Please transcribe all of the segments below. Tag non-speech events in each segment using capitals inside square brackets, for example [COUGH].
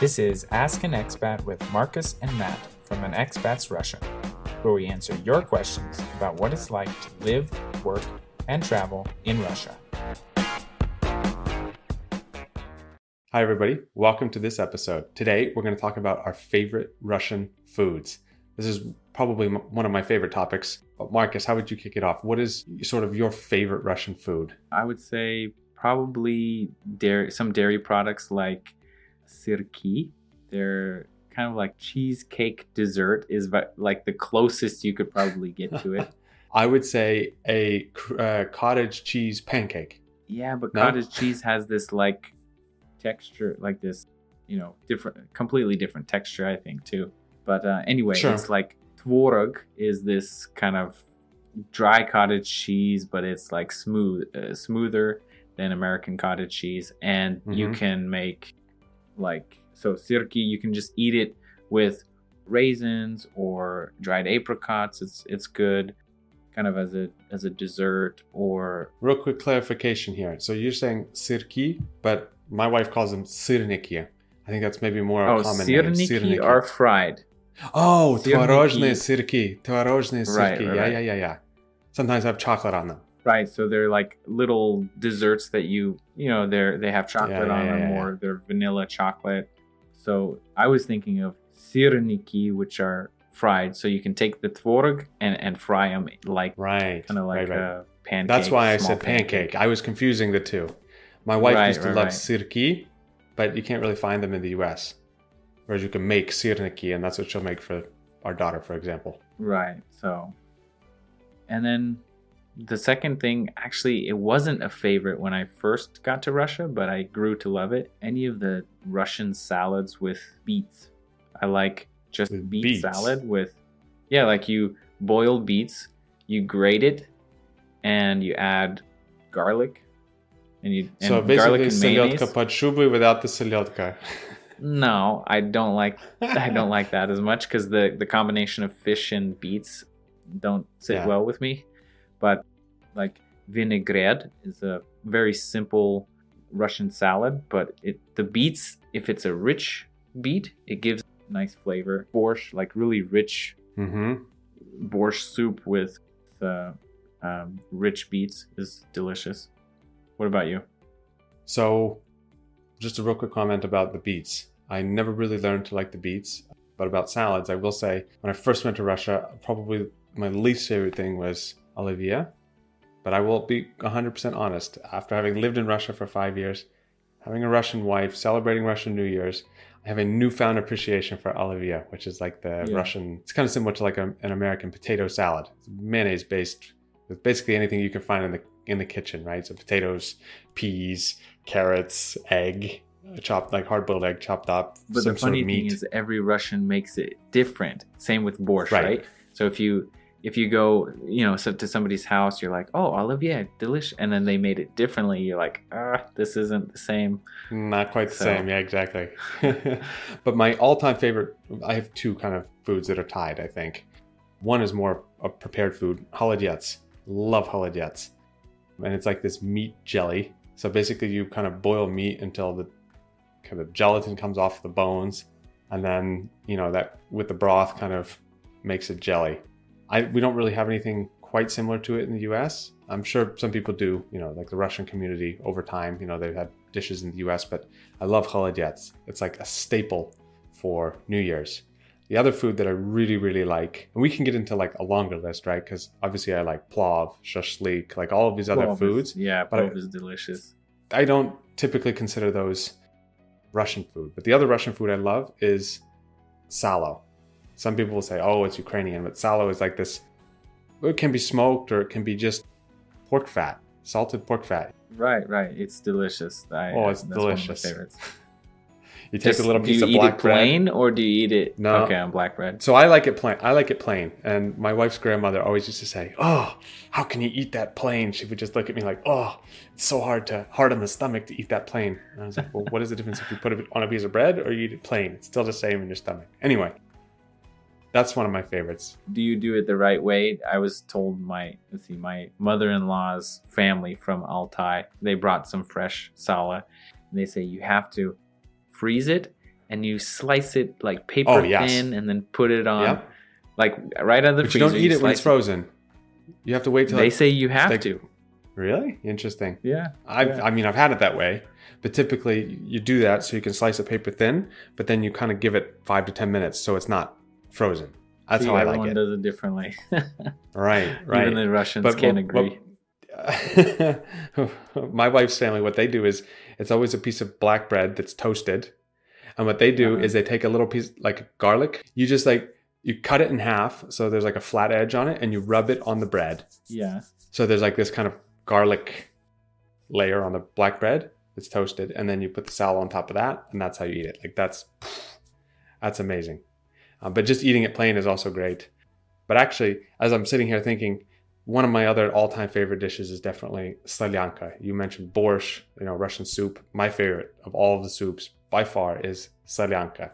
This is Ask an Expat with Marcus and Matt from an Expat's Russia, where we answer your questions about what it's like to live, work, and travel in Russia. Hi, everybody. Welcome to this episode. Today, we're going to talk about our favorite Russian foods. This is probably one of my favorite topics. But Marcus, how would you kick it off? What is sort of your favorite Russian food? I would say probably dairy, some dairy products like sirki. They're kind of like cheesecake dessert is like the closest you could probably get to it. [LAUGHS] I would say a uh, cottage cheese pancake. Yeah, but No? cottage cheese has this like texture, like this, you know, different, completely different texture, I think, too. But uh, anyway, Sure. it's like tvorog is this kind of dry cottage cheese, but it's like smooth, uh, smoother than American cottage cheese, and you Mhm. can make like so sirki you can just eat it with raisins or dried apricots. It's it's good kind of as a as a dessert or real quick clarification here. So you're saying sirki but my wife calls them sirniki i think that's maybe more oh, common sirniki, sirniki are fried. Oh tvarozhne sirki tvarozhne sirki right, right, yeah right. yeah yeah yeah. Sometimes i have chocolate on them. Right, so they're like little desserts that you you know they're they have chocolate Yeah, on yeah, them yeah. or they're vanilla chocolate. So I was thinking of sirniki, which are fried. So you can take the tvorog and and fry them like Right. kind of like right, right. a pancake. That's why I said pancake. I was confusing the two. My wife Right, used to love sirki, but you can't really find them in the US. Whereas you can make sirniki, and that's what she'll make for our daughter, for example. Right. So, and then the second thing, actually, it wasn't a favorite when I first got to Russia, but I grew to love it. Any of the Russian salads with beets. I like just With beet beets? salad with, yeah, like you boil beets, you grate it, and you add garlic, and you and so garlic basically, and mayonnaise. selyotka под шубой without the selyotka. No, I don't like I don't like [LAUGHS] that as much because the the combination of fish and beets don't sit Yeah. well with me. But like vinaigrette is a very simple Russian salad, but it the beets if it's a rich beet, it gives nice flavor. Borscht, like really rich hmm borscht soup with uh, um, rich beets is delicious. What about you? So, just a real quick comment about the beets. I never really learned to like the beets, but about salads, I will say when I first went to Russia, probably my least favorite thing was Olivier. But I will be 100% honest. After having lived in Russia for five years, having a Russian wife, celebrating Russian New Year's, I have a newfound appreciation for Olivier, which is like the Yeah. Russian. It's kind of similar to like a, an American potato salad. It's mayonnaise based with basically anything you can find in the in the kitchen, right? So potatoes, peas, carrots, egg, chopped like hard boiled egg chopped up. But some the sort funny of thing is, every Russian makes it different. Same with borscht, Right. right? So if you if you go, you know, so to somebody's house, you're like, "Oh, Olivier, delish," and then they made it differently. You're like, "Ah, this isn't the same." Not quite the So- same, yeah, exactly. [LAUGHS] but my all-time favorite, I have two kind of foods that are tied. I think one is more a prepared food, holodets. Love holodets, and it's like this meat jelly. So basically, you kind of boil meat until the kind of gelatin comes off the bones, and then you know that with the broth kind of makes it jelly. I we don't really have anything quite similar to it in the U.S. I'm sure some people do, you know, like the Russian community over time. You know, they've had dishes in the U.S., but I love holodets. It's like a staple for New Year's. The other food that I really, really like, and we can get into like a longer list, right? Because obviously I like plov, shashlik, like all of these other is- foods. yeah, but I- plov is delicious. I don't typically consider those Russian food. But the other Russian food I love is salo. Some people will say, oh, it's Ukrainian, but salo is like this. It can be smoked or it can be just pork fat, salted pork fat. Right, right. It's delicious. I, Oh, it's that's delicious. One of my favorites. [LAUGHS] You take Just- a little do piece you of eat black it plain or do you eat it? No. Okay, on black bread. bread. So I like it plain. I like it plain. And my wife's grandmother always used to say, "Oh, how can you eat that plain?" She would just look at me like, "Oh, it's so hard to hard on the stomach to eat that plain." And I was like, "Well, what is the difference if you put it on a piece of bread or you eat it plain? It's still the same in your stomach." Anyway, that's one of my favorites. do you do it the right way? I was told my let's see, my mother-in-law's family from Altai, they brought some fresh sala. And they say you have to freeze it and you slice it like paper Oh, yes. thin, and then put it on, Yep. like right out of the But you don't eat it when it's frozen. You have to wait till They it- say you have they- to. Really interesting. Yeah. I've, Yeah. I mean, I've had it that way, but typically you do that so you can slice it paper thin, but then you kind of give it five to ten minutes so it's not frozen. That's See, how I like it. Everyone does it differently. [LAUGHS] Right, right. Even the Russians But can't what- agree. [LAUGHS] my wife's family, what they do is it's always a piece of black bread that's toasted. And what they do Uh-huh. is they take a little piece like garlic. You just like you cut it in half so there's like a flat edge on it and you rub it on the bread. Yeah. So there's like this kind of garlic layer on the black bread that's toasted and then you put the salad on top of that and that's how you eat it. Like that's that's amazing. Um, but just eating it plain is also great. But actually, as I'm sitting here thinking, one of my other all-time favorite dishes is definitely solyanka. You mentioned borscht, you know, Russian soup. My favorite of all of the soups by far is solyanka.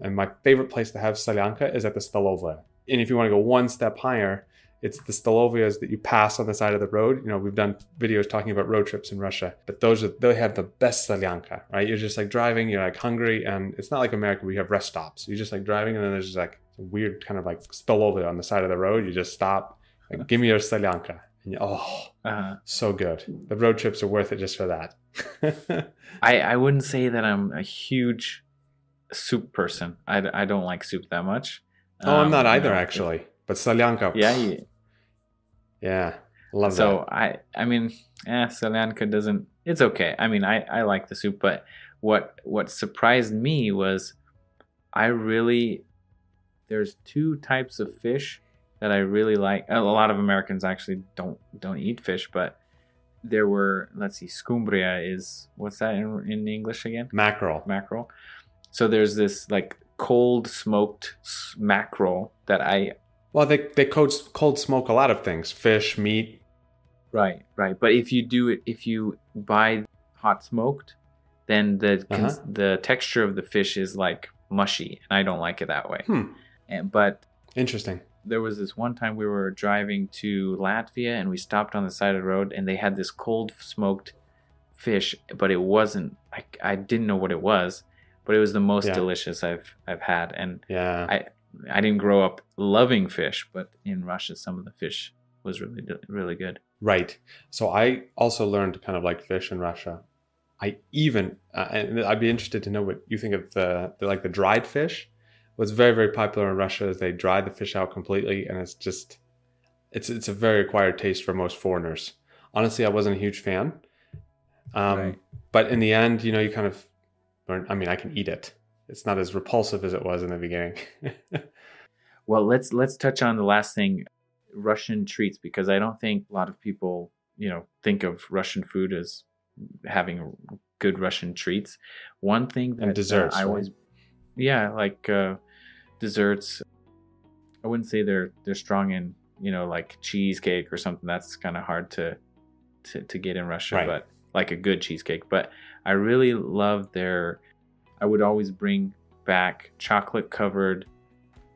And my favorite place to have solyanka is at the Stolovaya. And if you want to go one step higher, it's the Stolovias that you pass on the side of the road. You know, we've done videos talking about road trips in Russia, but those are they have the best solyanka, right? You're just like driving, you're like hungry, and it's not like America where you have rest stops. You're just like driving, and then there's just like a weird kind of like Stolovaya on the side of the road. You just stop, like, give me your solyanka, and you, oh, Uh, so good. The road trips are worth it just for that. [LAUGHS] I I wouldn't say that I'm a huge soup person. I, I don't like soup that much. oh, I'm Um, not you either know, actually, but solyanka, Yeah. You, yeah, love so that. I I mean, eh, Solyanka doesn't. It's okay. I mean, I I like the soup, but what what surprised me was I really there's two types of fish that I really like. A lot of Americans actually don't don't eat fish, but there were let's see, scumbria is what's that in, in English again? Mackerel. Mackerel. So there's this like cold smoked mackerel that I Well, they they cold cold smoke a lot of things: fish, meat. Right, right. But if you do it, if you buy hot smoked, then the cons- the texture of the fish is like mushy, and I don't like it that way. Hmm. And but Interesting. there was this one time we were driving to Latvia, and we stopped on the side of the road, and they had this cold smoked fish, but it wasn't. I I didn't know what it was, but it was the most Yeah. delicious I've I've had, and Yeah. I I didn't grow up loving fish, but in Russia, some of the fish was really really good. Right. So I also learned to kind of like fish in Russia. I even, uh, and I'd be interested to know what you think of the, the like the dried fish. What's very very popular in Russia is they dry the fish out completely, and it's just, it's it's a very acquired taste for most foreigners. Honestly, I wasn't a huge fan. Um, Right. But in the end, you know, you kind of learn. I mean, I can eat it. It's not as repulsive as it was in the beginning. [LAUGHS] Well, let's let's touch on the last thing, Russian treats, because I don't think a lot of people, you know, think of Russian food as having good Russian treats. One thing that uh, desserts, I right? always, yeah, like uh, desserts. I wouldn't say they're they're strong in you know like cheesecake or something. That's kind of hard to, to to get in Russia, Right. but like a good cheesecake. But I really love their. I would always bring back chocolate covered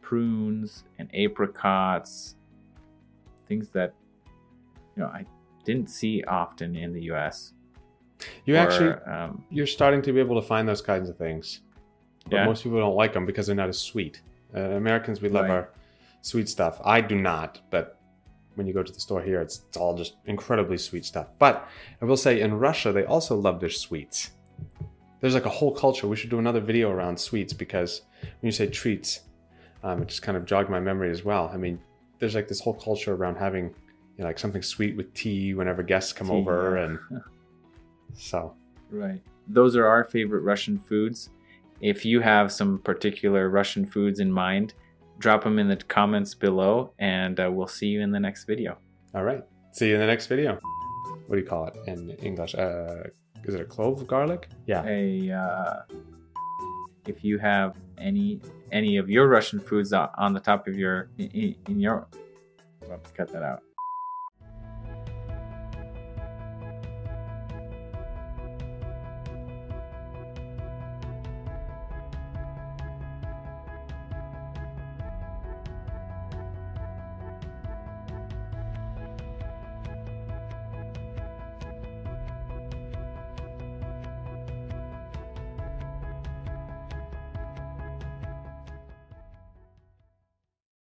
prunes and apricots, things that you know I didn't see often in the U.S. you Or, actually um, you're starting to be able to find those kinds of things. But Yeah. most people don't like them because they're not as sweet. Uh, Americans, we love Right. our sweet stuff. I do not, but when you go to the store here, it's, it's all just incredibly sweet stuff. But I will say in Russia, they also love their sweets. There's like a whole culture. We should do another video around sweets because when you say treats, um, it just kind of jogged my memory as well. I mean, there's like this whole culture around having you know, like something sweet with tea whenever guests come Tea, over, yeah. and [LAUGHS] so right. Those are our favorite Russian foods. If you have some particular Russian foods in mind, drop them in the comments below, and uh, we'll see you in the next video. All right. See you in the next video. What do you call it in English? Uh, is it a clove of garlic? Yeah. a uh, if you have any any of your Russian foods on the top of your in, in your, cut that out.